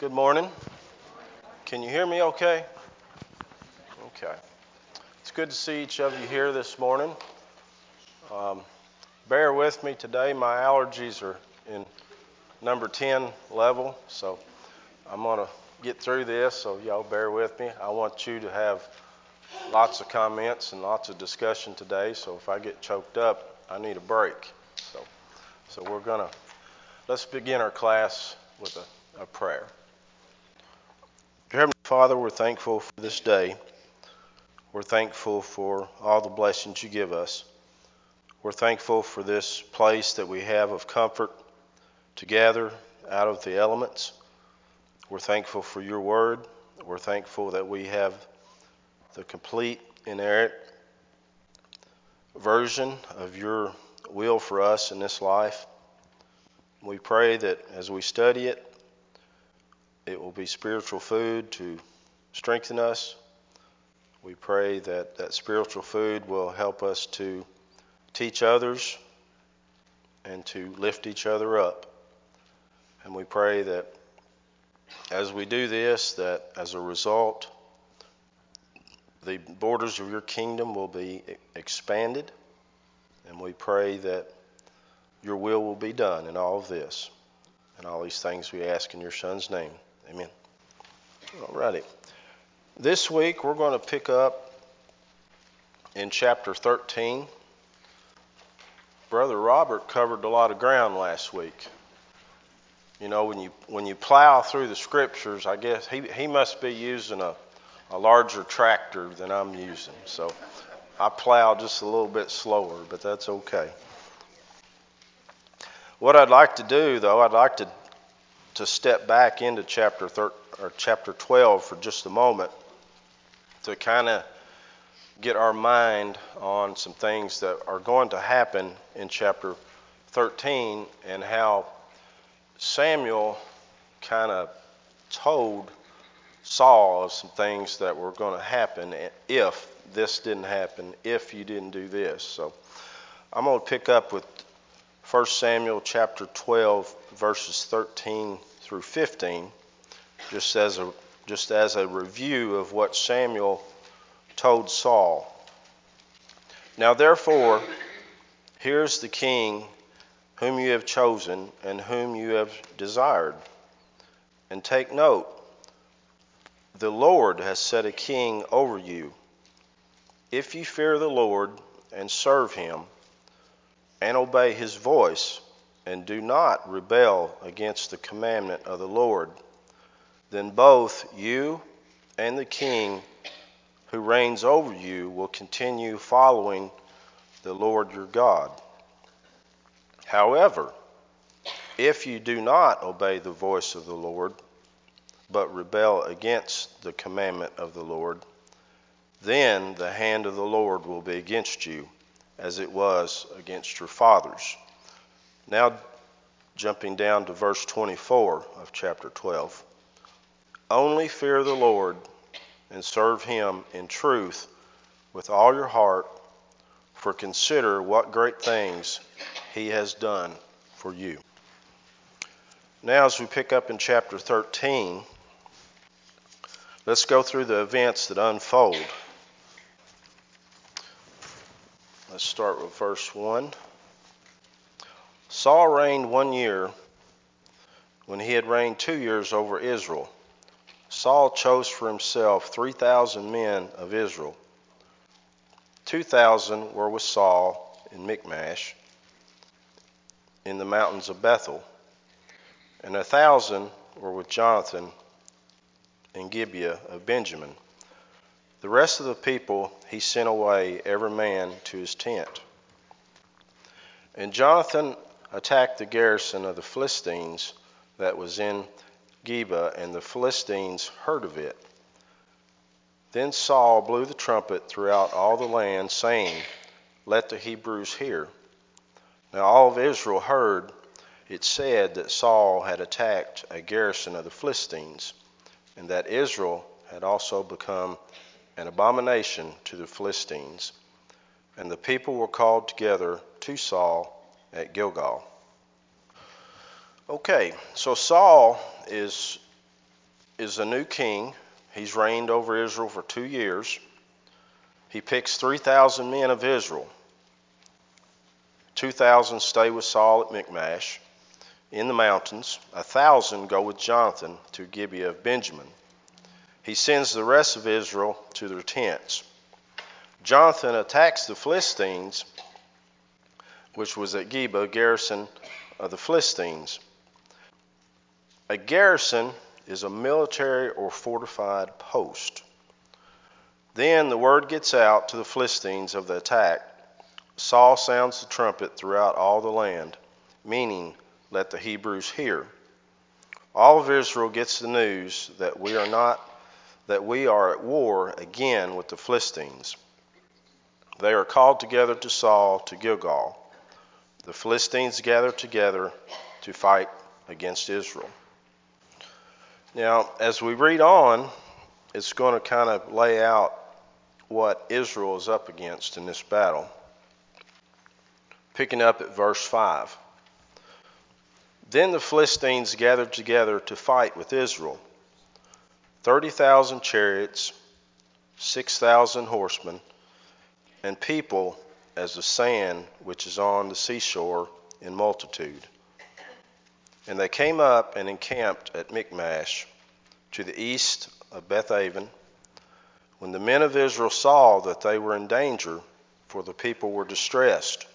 Good morning. Can you hear me okay? Okay. It's good to see each of you here this morning. Um, bear with me today. My allergies are in number 10 level, so I'm going to get through this, so y'all bear with me. I want you to have lots of comments and lots of discussion today, so if I get choked up, I need a break. So, so we're going to, let's begin our class with a, a prayer. Father, we're thankful for this day. We're thankful for all the blessings you give us. We're thankful for this place that we have of comfort to gather out of the elements. We're thankful for your word. We're thankful that we have the complete, inerrant version of your will for us in this life. We pray that as we study it, it will be spiritual food to strengthen us. We pray that that spiritual food will help us to teach others and to lift each other up. And we pray that as we do this, that as a result, the borders of your kingdom will be expanded. And we pray that your will will be done in all of this. And all these things we ask in your Son's name. Amen. All righty. This week we're going to pick up in chapter 13. Brother Robert covered a lot of ground last week. You know, when you when you plow through the scriptures, I guess he, he must be using a, a larger tractor than I'm using. So I plow just a little bit slower, but that's okay. What I'd like to do, though, I'd like to to step back into chapter thir- or chapter 12 for just a moment to kind of get our mind on some things that are going to happen in chapter 13 and how Samuel kind of told Saul of some things that were going to happen if this didn't happen, if you didn't do this. So I'm going to pick up with 1 Samuel chapter 12, verses 13 through 15, just as a, just as a review of what Samuel told Saul. Now, therefore, here's the king whom you have chosen and whom you have desired. And take note, the Lord has set a king over you. If you fear the Lord and serve him, and obey his voice, and do not rebel against the commandment of the Lord, then both you and the king who reigns over you will continue following the Lord your God. However, if you do not obey the voice of the Lord, but rebel against the commandment of the Lord, then the hand of the Lord will be against you as it was against your fathers. Now, jumping down to verse 24 of chapter 12. Only fear the Lord and serve him in truth with all your heart, for consider what great things he has done for you. Now, as we pick up in chapter 13, let's go through the events that unfold. Let's start with verse 1. Saul reigned one year when he had reigned two years over Israel. Saul chose for himself 3,000 men of Israel. 2,000 were with Saul in Michmash in the mountains of Bethel, and a thousand were with Jonathan in Gibeah of Benjamin. The rest of the people he sent away, every man to his tent. And Jonathan attacked the garrison of the Philistines that was in Geba, and the Philistines heard of it. Then Saul blew the trumpet throughout all the land, saying, Let the Hebrews hear. Now all of Israel heard it said that Saul had attacked a garrison of the Philistines, and that Israel had also become an abomination to the Philistines. And the people were called together to Saul at Gilgal. Okay, so Saul is is a new king. He's reigned over Israel for two years. He picks 3,000 men of Israel. 2,000 stay with Saul at Michmash in the mountains. A thousand go with Jonathan to Gibeah of Benjamin. He sends the rest of Israel to their tents. Jonathan attacks the Philistines, which was at Geba, a garrison of the Philistines. A garrison is a military or fortified post. Then the word gets out to the Philistines of the attack. Saul sounds the trumpet throughout all the land, meaning, let the Hebrews hear. All of Israel gets the news that we are not that we are at war again with the Philistines. They are called together to Saul to Gilgal. The Philistines gather together to fight against Israel. Now, as we read on, it's going to kind of lay out what Israel is up against in this battle. Picking up at verse 5. Then the Philistines gathered together to fight with Israel 30,000 chariots, 6,000 horsemen, and people as the sand which is on the seashore in multitude. And they came up and encamped at Michmash to the east of Bethaven. When the men of Israel saw that they were in danger, for the people were distressed,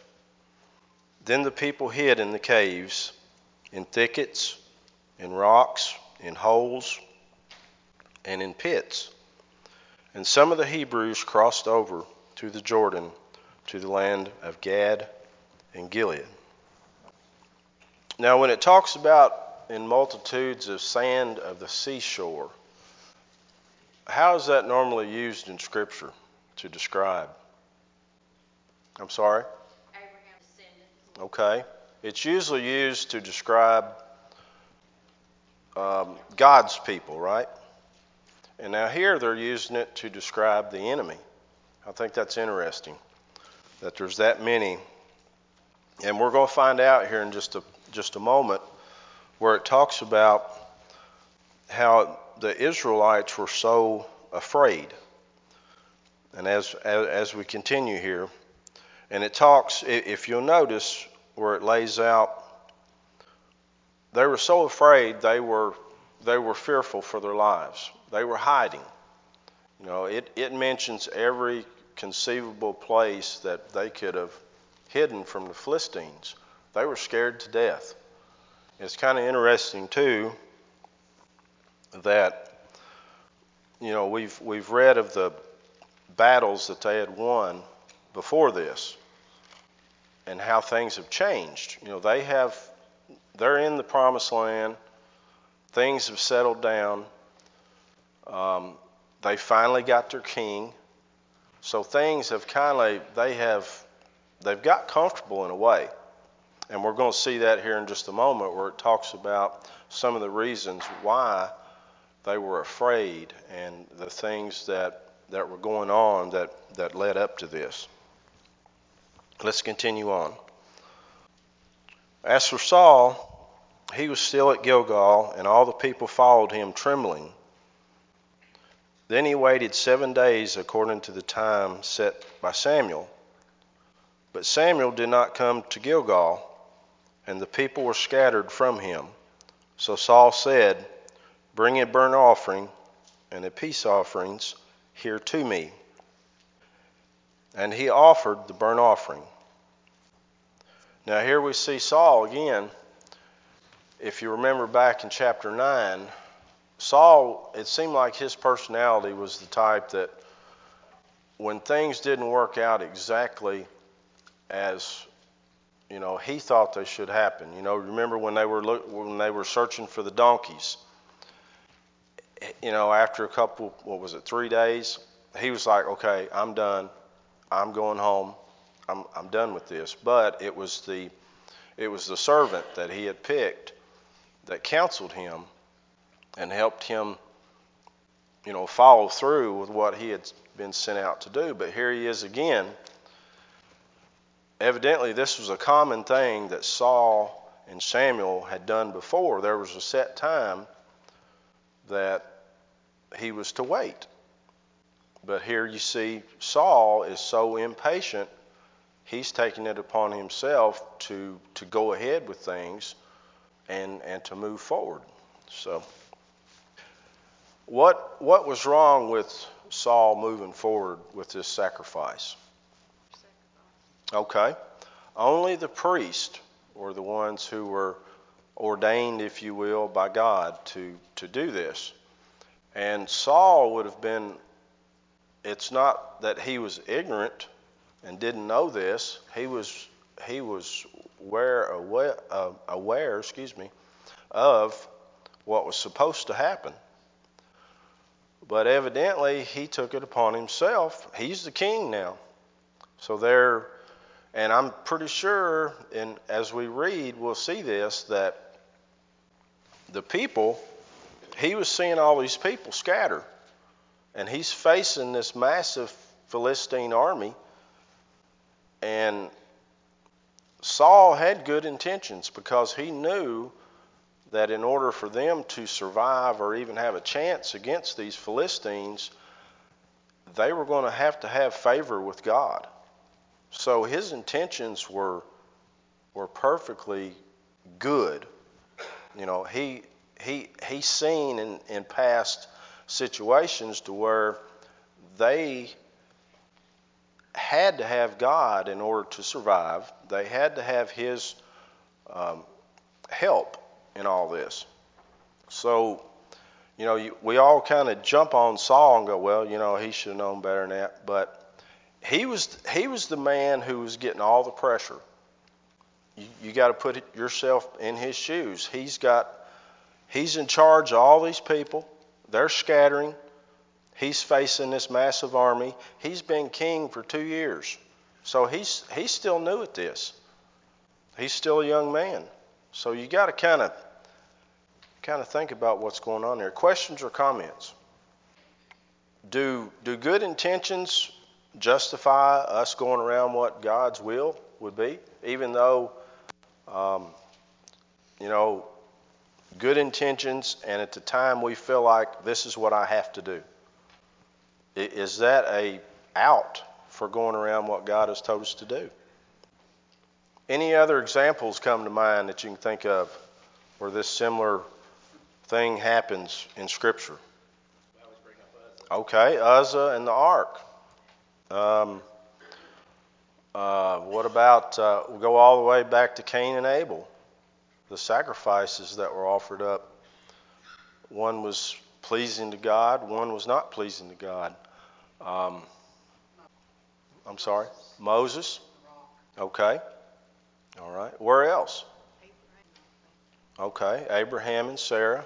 then the people hid in the caves, in thickets, in rocks, in holes, and in pits. And some of the Hebrews crossed over to the Jordan to the land of Gad and Gilead. Now, when it talks about in multitudes of sand of the seashore, how is that normally used in Scripture to describe? I'm sorry? Okay. It's usually used to describe um, God's people, right? And now here they're using it to describe the enemy. I think that's interesting that there's that many. And we're going to find out here in just a, just a moment where it talks about how the Israelites were so afraid. And as, as, as we continue here, and it talks, if you'll notice where it lays out, they were so afraid they were, they were fearful for their lives. They were hiding. You know, it, it mentions every conceivable place that they could have hidden from the Philistines. They were scared to death. It's kind of interesting too that you know we've we've read of the battles that they had won before this and how things have changed. You know, they have they're in the promised land. Things have settled down. Um, they finally got their king. So things have kind of they have they've got comfortable in a way. And we're going to see that here in just a moment where it talks about some of the reasons why they were afraid and the things that, that were going on that, that led up to this. Let's continue on. As for Saul, he was still at Gilgal, and all the people followed him trembling. Then he waited seven days according to the time set by Samuel. But Samuel did not come to Gilgal and the people were scattered from him. So Saul said, Bring a burnt offering and a peace offerings here to me. And he offered the burnt offering. Now, here we see Saul again. If you remember back in chapter 9, Saul, it seemed like his personality was the type that when things didn't work out exactly as you know, he thought they should happen. You know, remember when they were look, when they were searching for the donkeys? You know, after a couple, what was it, three days, he was like, "Okay, I'm done. I'm going home. I'm I'm done with this." But it was the it was the servant that he had picked that counseled him and helped him, you know, follow through with what he had been sent out to do. But here he is again Evidently, this was a common thing that Saul and Samuel had done before. There was a set time that he was to wait. But here you see Saul is so impatient, he's taking it upon himself to, to go ahead with things and, and to move forward. So, what, what was wrong with Saul moving forward with this sacrifice? Okay. Only the priest or the ones who were ordained, if you will, by God to, to do this. And Saul would have been, it's not that he was ignorant and didn't know this, he was, he was aware, aware, uh, aware excuse me, of what was supposed to happen. But evidently, he took it upon himself. He's the king now. So there, and I'm pretty sure, and as we read, we'll see this that the people, he was seeing all these people scatter. And he's facing this massive Philistine army. And Saul had good intentions because he knew that in order for them to survive or even have a chance against these Philistines, they were going to have to have favor with God. So his intentions were were perfectly good. You know, he he he's seen in, in past situations to where they had to have God in order to survive. They had to have His um, help in all this. So, you know, you, we all kind of jump on Saul and go, well, you know, he should have known better than that. But he was he was the man who was getting all the pressure. You, you got to put yourself in his shoes. He's got he's in charge of all these people. They're scattering. He's facing this massive army. He's been king for two years, so he's he's still new at this. He's still a young man, so you got to kind of kind of think about what's going on there. Questions or comments? Do do good intentions justify us going around what God's will would be, even though, um, you know, good intentions, and at the time we feel like this is what I have to do. Is that a out for going around what God has told us to do? Any other examples come to mind that you can think of where this similar thing happens in Scripture? Okay, Uzzah and the ark. Um, uh, what about, uh, we go all the way back to Cain and Abel, the sacrifices that were offered up. One was pleasing to God, one was not pleasing to God. Um, I'm sorry, Moses. Okay. All right. Where else? Okay, Abraham and Sarah.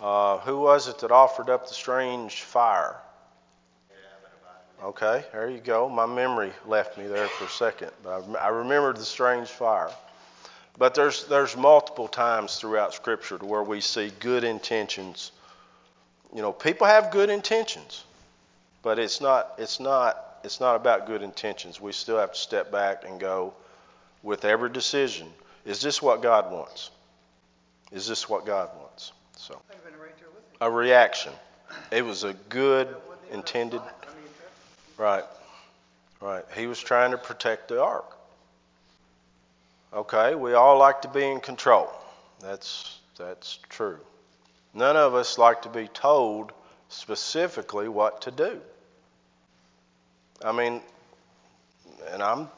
Uh, who was it that offered up the strange fire? Okay, there you go. My memory left me there for a second, but I, I remembered the strange fire. But there's there's multiple times throughout Scripture to where we see good intentions. You know, people have good intentions, but it's not it's not it's not about good intentions. We still have to step back and go with every decision. Is this what God wants? Is this what God wants? So a reaction. It was a good intended Right. Right. He was trying to protect the ark. Okay, we all like to be in control. That's that's true. None of us like to be told specifically what to do. I mean, and I'm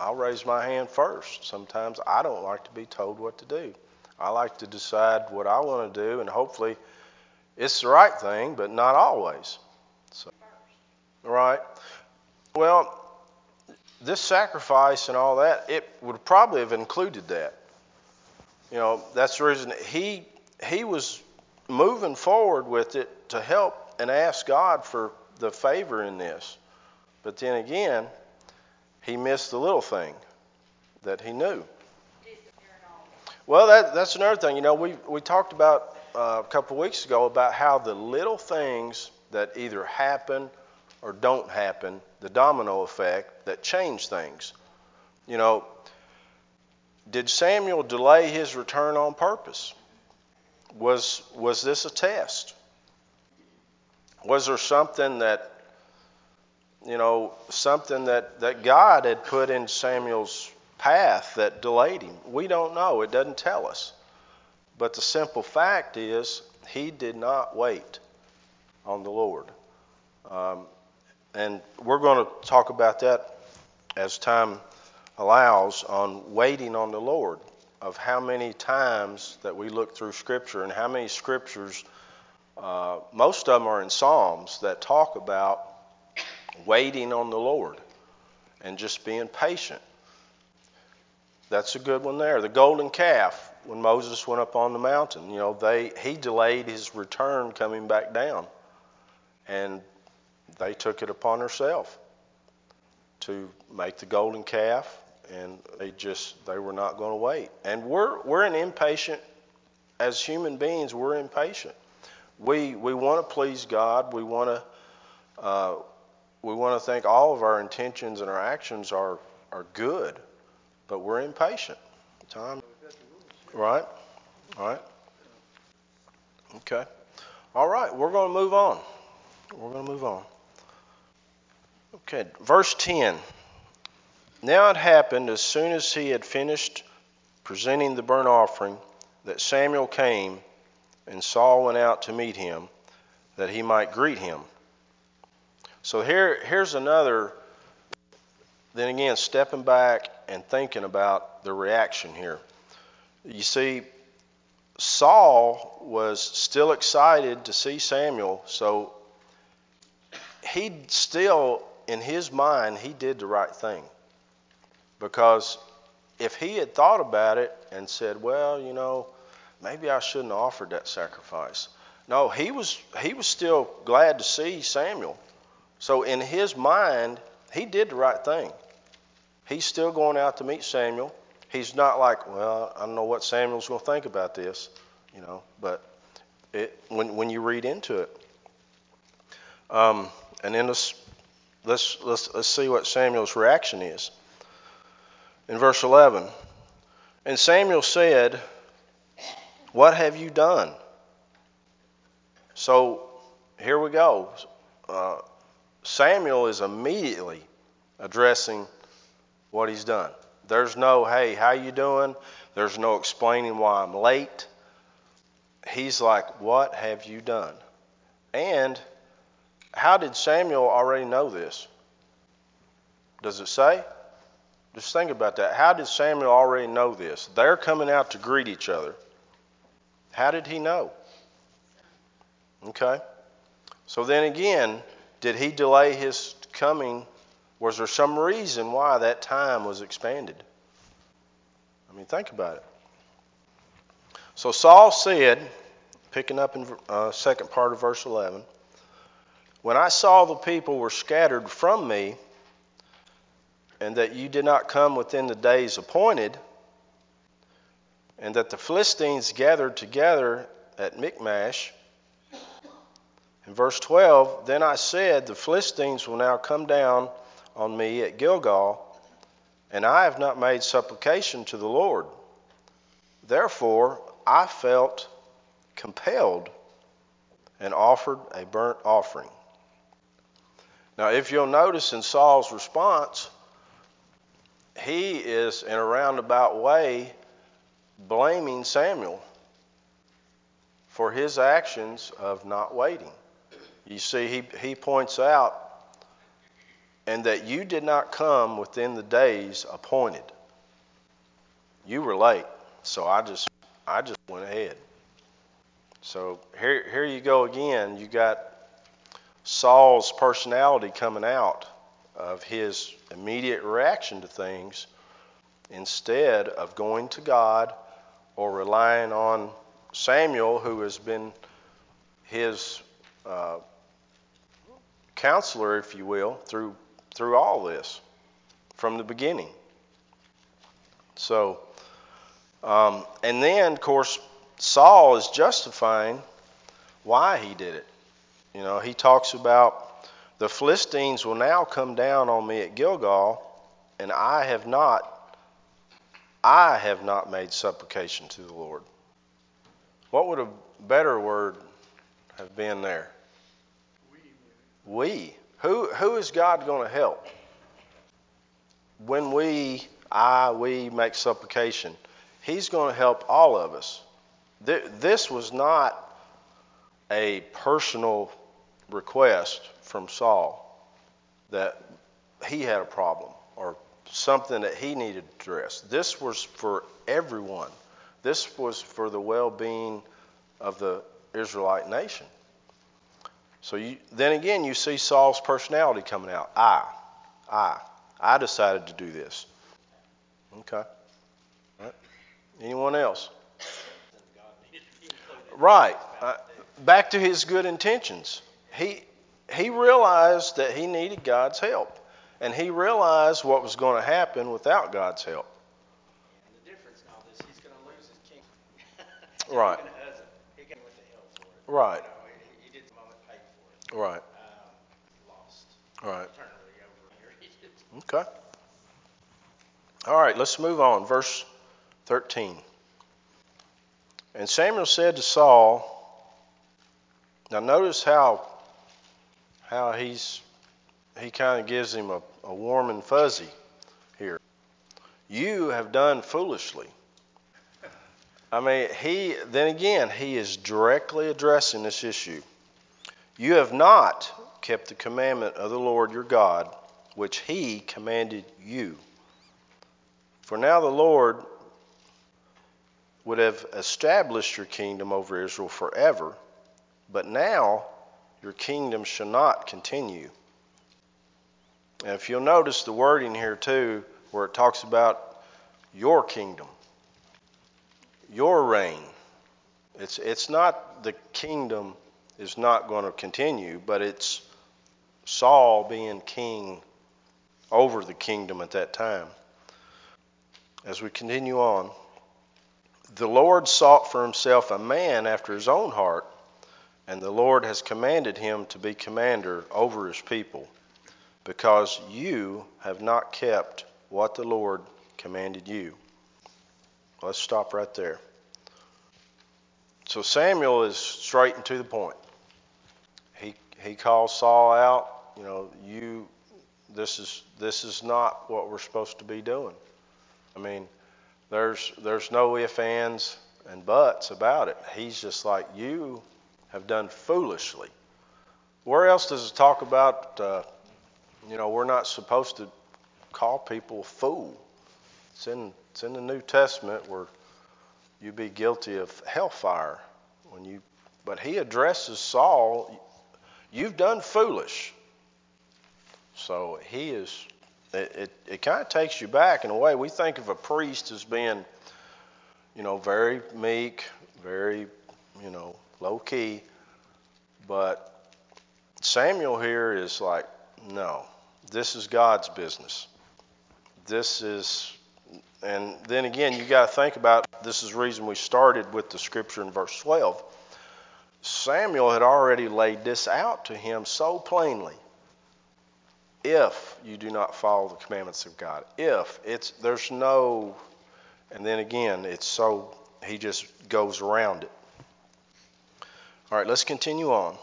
I'll raise my hand first. Sometimes I don't like to be told what to do. I like to decide what I want to do and hopefully it's the right thing, but not always. So, Right. Well, this sacrifice and all that, it would probably have included that. You know, that's the reason he he was moving forward with it to help and ask God for the favor in this. But then again, he missed the little thing that he knew. Well, that, that's another thing. You know, we, we talked about uh, a couple weeks ago about how the little things that either happen or don't happen, the domino effect that change things. You know, did Samuel delay his return on purpose? Was, was this a test? Was there something that, you know, something that, that God had put in Samuel's path that delayed him? We don't know. It doesn't tell us. But the simple fact is, he did not wait on the Lord. Um, and we're going to talk about that as time allows on waiting on the Lord, of how many times that we look through Scripture and how many Scriptures, uh, most of them are in Psalms, that talk about waiting on the Lord and just being patient. That's a good one there. The golden calf, when Moses went up on the mountain, you know, they he delayed his return coming back down. And they took it upon themselves to make the golden calf and they just they were not going to wait. And we're we're an impatient as human beings. We're impatient. We we want to please God. We want to uh, we want to think all of our intentions and our actions are are good, but we're impatient. Time, right? All right. Okay. All right. We're going to move on. We're going to move on. Okay. Verse ten. Now it happened as soon as he had finished presenting the burnt offering that Samuel came, and Saul went out to meet him, that he might greet him. So here, here's another, then again, stepping back and thinking about the reaction here. You see, Saul was still excited to see Samuel, so he still, in his mind, he did the right thing. Because if he had thought about it and said, well, you know, maybe I shouldn't have offered that sacrifice. No, he was he was still glad to see Samuel. So in his mind, he did the right thing. He's still going out to meet Samuel. He's not like, well, I don't know what Samuel's going to think about this, you know. But it, when when you read into it, um, and then let's let's let's let's see what Samuel's reaction is in verse 11. And Samuel said, What have you done? So here we go. Uh, Samuel is immediately addressing what he's done. There's no, hey, how you doing? There's no explaining why I'm late. He's like, what have you done? And how did Samuel already know this? Does it say? Just think about that. How did Samuel already know this? They're coming out to greet each other. How did he know? Okay. So then again, did he delay his coming? Was there some reason why that time was expanded? I mean, think about it. So Saul said, picking up in uh, second part of verse 11, when I saw the people were scattered from me, and that you did not come within the days appointed, and that the Philistines gathered together at Michmash. In verse 12, then I said, The Philistines will now come down on me at Gilgal, and I have not made supplication to the Lord. Therefore, I felt compelled and offered a burnt offering. Now, if you'll notice in Saul's response, he is, in a roundabout way, blaming Samuel for his actions of not waiting. You see, he, he points out, and that you did not come within the days appointed. You were late, so I just I just went ahead. So here here you go again. You got Saul's personality coming out of his immediate reaction to things instead of going to God or relying on Samuel, who has been his uh, counselor, if you will, through through all this from the beginning. So, um, and then of course Saul is justifying why he did it. You know, he talks about the Philistines will now come down on me at Gilgal, and I have not I have not made supplication to the Lord. What would a better word have been there? We. Who, who is God going to help? When we, I, we make supplication, He's going to help all of us. This was not a personal request from Saul that he had a problem or something that he needed to address. This was for everyone. This was for the well being of the Israelite nation. So you, then again, you see Saul's personality coming out. I, I, I decided to do this. Okay. Right. Anyone else? Right. Uh, back to his good intentions. He he realized that he needed God's help, and he realized what was going to happen without God's help. And the difference now is he's going to lose his kingdom. right. He got with the help for it. Right. You know, he, he did the moment paid for it. Right. Um, lost. Right. Eternally over here. okay. All right, let's move on. Verse 13. And Samuel said to Saul, now notice how how he's he kind of gives him a, a warm and fuzzy here. You have done foolishly. I mean, he then again he is directly addressing this issue. You have not kept the commandment of the Lord your God, which he commanded you. For now the Lord would have established your kingdom over Israel forever, but now your kingdom shall not continue. And if you'll notice the wording here too, where it talks about your kingdom, your reign. It's it's not the kingdom is not going to continue, but it's Saul being king over the kingdom at that time. As we continue on, the Lord sought for himself a man after his own heart and the Lord has commanded him to be commander over his people, because you have not kept what the Lord commanded you. Let's stop right there. So Samuel is straight and to the point. He calls Saul out, you know, you this is this is not what we're supposed to be doing. I mean, there's there's no ifs, ands, and buts about it. He's just like you have done foolishly. Where else does it talk about, uh, you know, we're not supposed to call people fool? It's in, it's in the New Testament where you'd be guilty of hellfire when you but he addresses Saul you've done foolish so he is it, it, it kind of takes you back in a way we think of a priest as being you know very meek very you know low key. But Samuel here is like, no, this is God's business. This is, and then again, you got to think about this is the reason we started with the scripture in verse 12. Samuel had already laid this out to him so plainly. If you do not follow the commandments of God, if it's there's no, and then again, it's so he just goes around it. All right, let's continue on.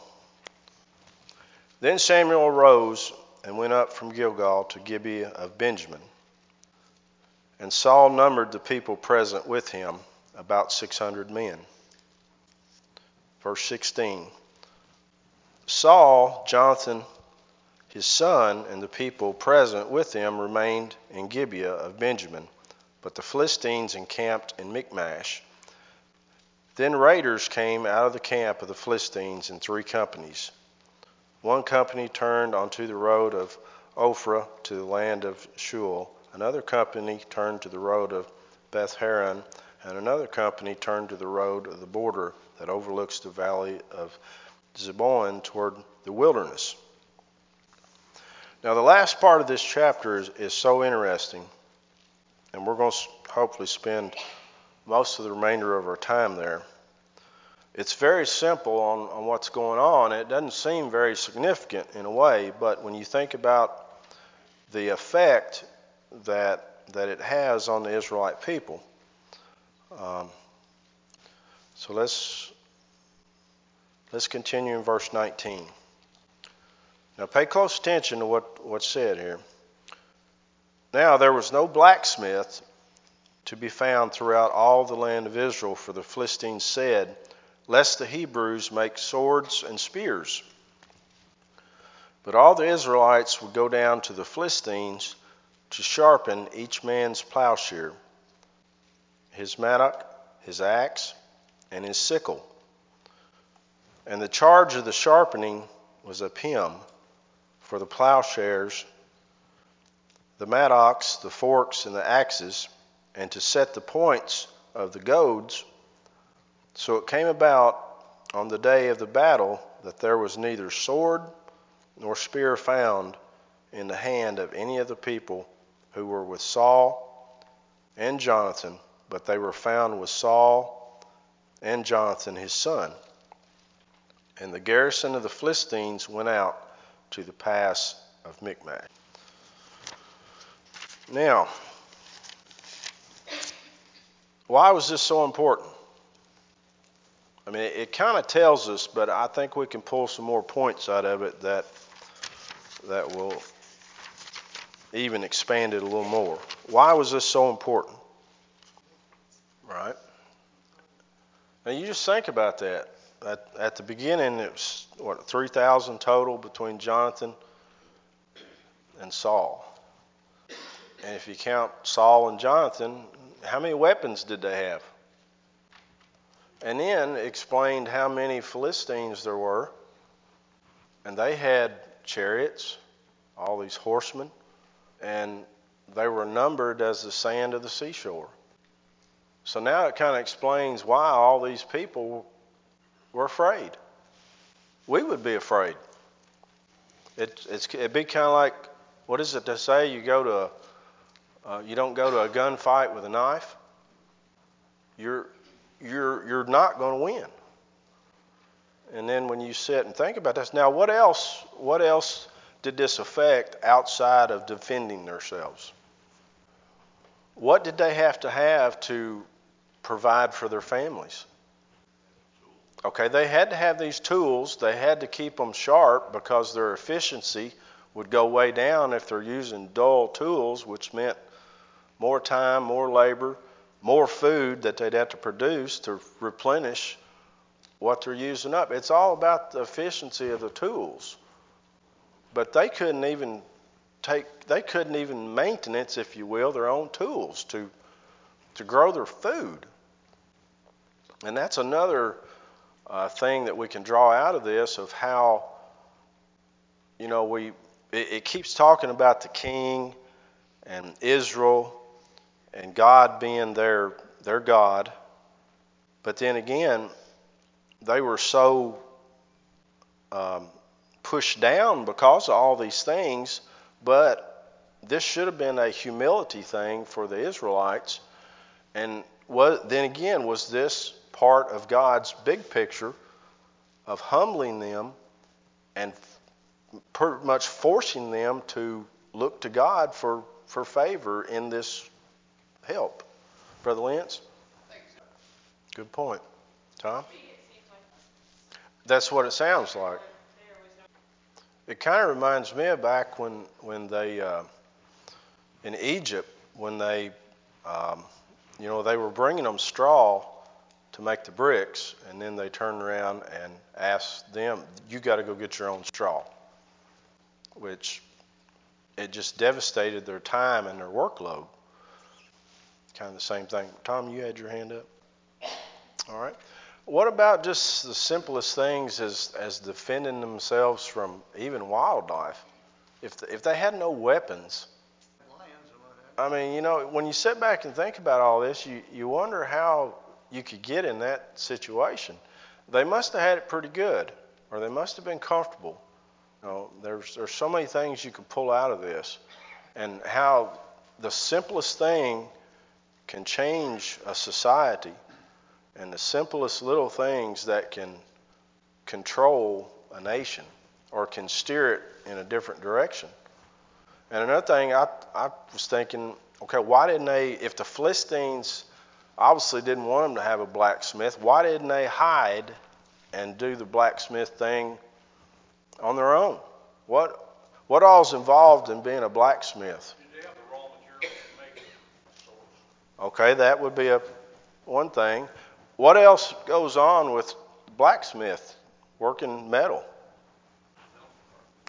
Then Samuel arose and went up from Gilgal to Gibeah of Benjamin. And Saul numbered the people present with him, about 600 men. Verse 16 Saul, Jonathan, his son, and the people present with him remained in Gibeah of Benjamin, but the Philistines encamped in Michmash. Then raiders came out of the camp of the Philistines in three companies. One company turned onto the road of Ophrah to the land of Shual. Another company turned to the road of Beth Horon, and another company turned to the road of the border that overlooks the valley of Zeboim toward the wilderness. Now, the last part of this chapter is, is so interesting, and we're going to hopefully spend most of the remainder of our time there. It's very simple on, on what's going on. It doesn't seem very significant in a way, but when you think about the effect that, that it has on the Israelite people, um, so let's let's continue in verse 19. Now pay close attention to what, what's said here. Now there was no blacksmith to be found throughout all the land of Israel, for the Philistines said, Lest the Hebrews make swords and spears. But all the Israelites would go down to the Philistines to sharpen each man's plowshare, his mattock, his axe, and his sickle. And the charge of the sharpening was a pim for the plowshares, the mattocks, the forks, and the axes, and to set the points of the goads. So it came about on the day of the battle that there was neither sword nor spear found in the hand of any of the people who were with Saul and Jonathan, but they were found with Saul and Jonathan his son. And the garrison of the Philistines went out to the pass of Michmash. Now, why was this so important? I mean, it, it kind of tells us, but I think we can pull some more points out of it that that will even expand it a little more. Why was this so important? Right? Now you just think about that. At, at the beginning, it was what 3,000 total between Jonathan and Saul. And if you count Saul and Jonathan, how many weapons did they have? And then explained how many Philistines there were. And they had chariots, all these horsemen, and they were numbered as the sand of the seashore. So now it kind of explains why all these people were afraid. We would be afraid. It, it'd be kind of like, what is it to say? You go to, uh, you don't go to a gunfight with a knife. You're, you're, you're not going to win. And then when you sit and think about this, now what else? What else did this affect outside of defending themselves? What did they have to have to provide for their families? Okay, they had to have these tools. They had to keep them sharp because their efficiency would go way down if they're using dull tools, which meant more time, more labor, more food that they'd have to produce to replenish what they're using up. It's all about the efficiency of the tools. But they couldn't even take they couldn't even maintenance, if you will, their own tools to to grow their food. And that's another uh, thing that we can draw out of this of how you know we it, it keeps talking about the king and Israel and God being their their God. But then again, they were so um, pushed down because of all these things, but this should have been a humility thing for the Israelites. And then again, was this part of God's big picture of humbling them and pretty much forcing them to look to God for, for favor in this help? Brother Lance? Good point. Tom? That's what it sounds like. It kind of reminds me of back when when they uh, in Egypt when they um, you know they were bringing them straw to make the bricks, and then they turned around and asked them, "You got to go get your own straw," which it just devastated their time and their workload. Kind of the same thing. Tom, you had your hand up. All right. What about just the simplest things as, as defending themselves from even wildlife? If, the, if they had no weapons, I mean, you know, when you sit back and think about all this, you, you wonder how you could get in that situation. They must have had it pretty good, or they must have been comfortable. You know, there's, there's so many things you can pull out of this, and how the simplest thing can change a society and the simplest little things that can control a nation or can steer it in a different direction. And another thing, I, I was thinking, okay, why didn't they, if the Philistines obviously didn't want them to have a blacksmith, why didn't they hide and do the blacksmith thing on their own? What what all's involved in being a blacksmith? Okay, that would be a one thing. What else goes on with blacksmith working metal?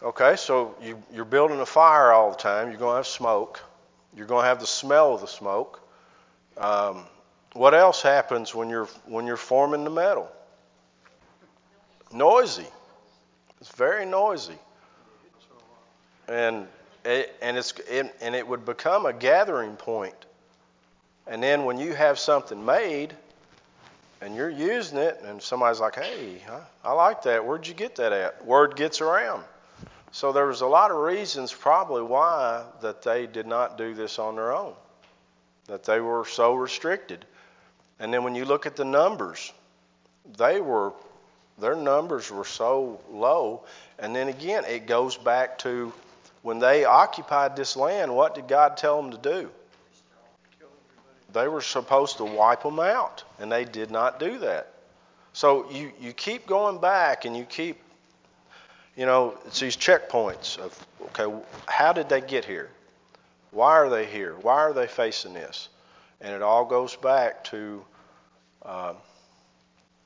Okay, so you, you're building a fire all the time. You're going to have smoke. You're going to have the smell of the smoke. Um, what else happens when you're when you're forming the metal? Noisy. It's very noisy. And it, and it's it, and it would become a gathering point. And then when you have something made and you're using it, and somebody's like, "Hey, I, I like that. Where'd you get that at?" Word gets around. So there was a lot of reasons probably why that they did not do this on their own, that they were so restricted. And then when you look at the numbers, they were their numbers were so low. And then again, it goes back to when they occupied this land, what did God tell them to do? They were supposed to wipe them out, and they did not do that. So you, you keep going back and you keep, you know, it's these checkpoints of, okay, how did they get here? Why are they here? Why are they facing this? And it all goes back to uh,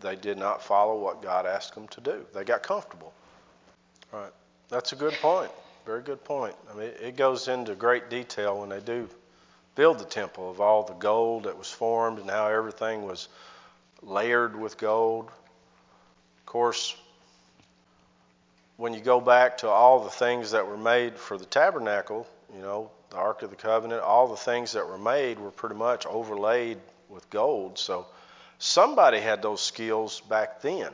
they did not follow what God asked them to do. They got comfortable. Right. That's a good point. Very good point. I mean, it goes into great detail when they do build the temple of all the gold that was formed and how everything was layered with gold. Of course, when you go back to all the things that were made for the tabernacle, you know, the Ark of the Covenant, all the things that were made were pretty much overlaid with gold. So somebody had those skills back then.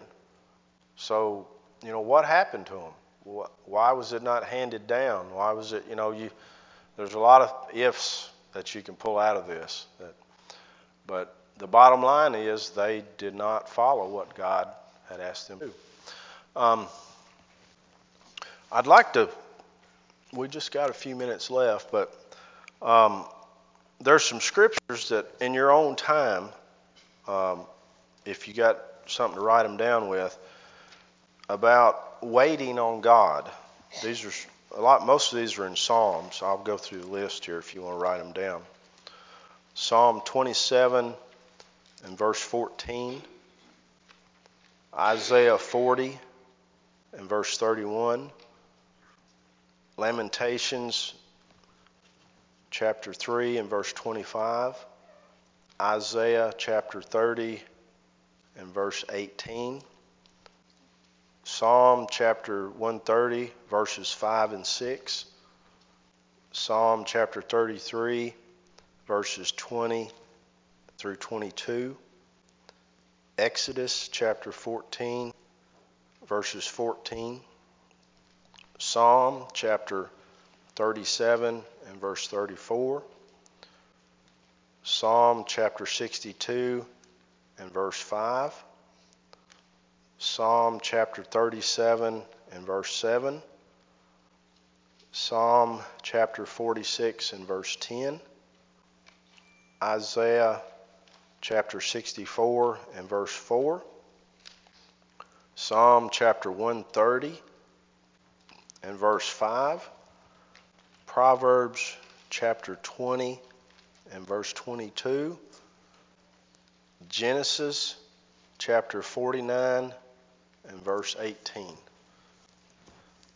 So, you know, what happened to them? Why was it not handed down? Why was it, you know, you, there's a lot of ifs that you can pull out of this. That, but the bottom line is they did not follow what God had asked them to do. Um, I'd like to, we just got a few minutes left, but um, there's some scriptures that in your own time, um, if you got something to write them down with, about waiting on God. These are a lot. Most of these are in Psalms. I'll go through the list here if you want to write them down. Psalm 27 and verse 14. Isaiah 40 and verse 31. Lamentations chapter 3 and verse 25. Isaiah chapter 30 and verse 18. Psalm chapter 130, verses 5 and 6. Psalm chapter 33, verses 20 through 22. Exodus chapter 14, verses 14. Psalm chapter 37 and verse 34. Psalm chapter 62 and verse 5. Psalm chapter 37 and verse 7. Psalm chapter 46 and verse 10. Isaiah chapter 64 and verse 4. Psalm chapter 130 and verse 5. Proverbs chapter 20 and verse 22. Genesis chapter 49 and verse 18.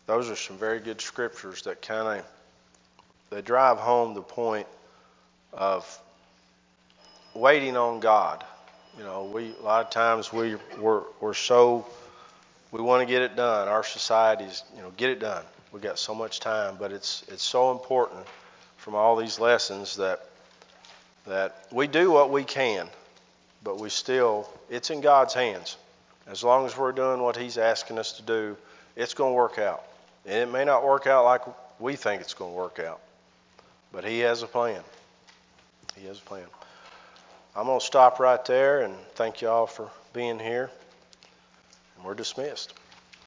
Those are some very good scriptures that kind of they drive home the point of waiting on God. You know, we a lot of times we we're, we're so we want to get it done. Our society's you know get it done. We got so much time, but it's it's so important from all these lessons that that we do what we can, but we still it's in God's hands. As long as we're doing what He's asking us to do, it's going to work out. And it may not work out like we think it's going to work out, but He has a plan. He has a plan. I'm going to stop right there and thank you all for being here. And we're dismissed.